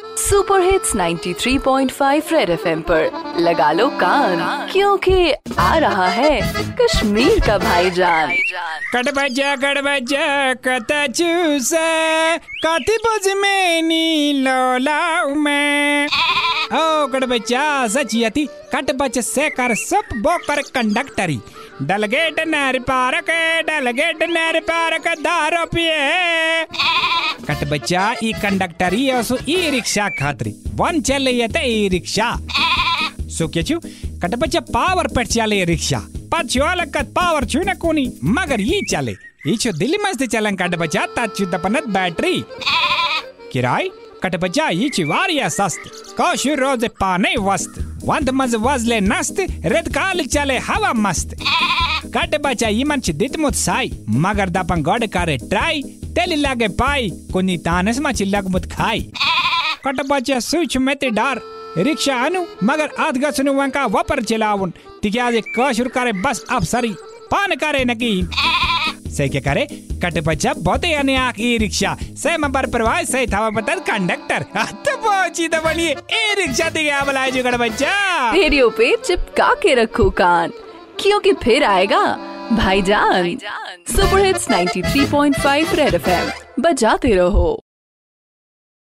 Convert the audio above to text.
Super hits 93.5 red FM पर। लगा लो कान, क्योंकि आ रहा है कश्मीर का भाईजान। कट बजा कट बजा, कत चूस, कति बज में नी लोलाऊ में। ओ कट बच से कर सब बो कर कंडक्टरी। डलगेट नर पारक डलगेट नर पारक दारो पिए। कट बच्चा, ई कंडक्टरी असु, ई रिक्शा खातरी। वन चले ये ते ई रिक्शा। सो क्या छु? कट बच्चा, पावर पर चले रिक्शा। पछुआल कत पावर छु न कोनी, मगर ये चले ये छु दिल्ली मस्त चलन कट बच्चा तछु दपनत बैटरी। किराय? कट बच्चा ये छु वारिया सस्त। कौशु रोज पाने वस्त। वंद मज नस्त, रेत चले हवा मस्त। दित मुत साई। मगर दपन गड करे ट्राई, तेली लागे पाई कोनी तानस मा छि लग मुत खाई। कट बच्चा सुच में ते डर, रिक्शा अनु, मगर आध गसनु वंका वपर चलावन। तिक्याजे कशुर करे बस अब सरी पान करे नकी से क्या करे? कट बच्चा बहुते अने आख ई रिक्शा। से मबर परवाय, से था बतल कंडक्टर। तो पहुँची तो बनिए ए रिक्शा दिखे आप लाए जुगड़ बच्चा। रेडियो पे चिपका के रखो कान। क्योंकि फिर आएगा भाईजान। सुपर हिट्स 93.5 रेड एफएम बजाते रहो।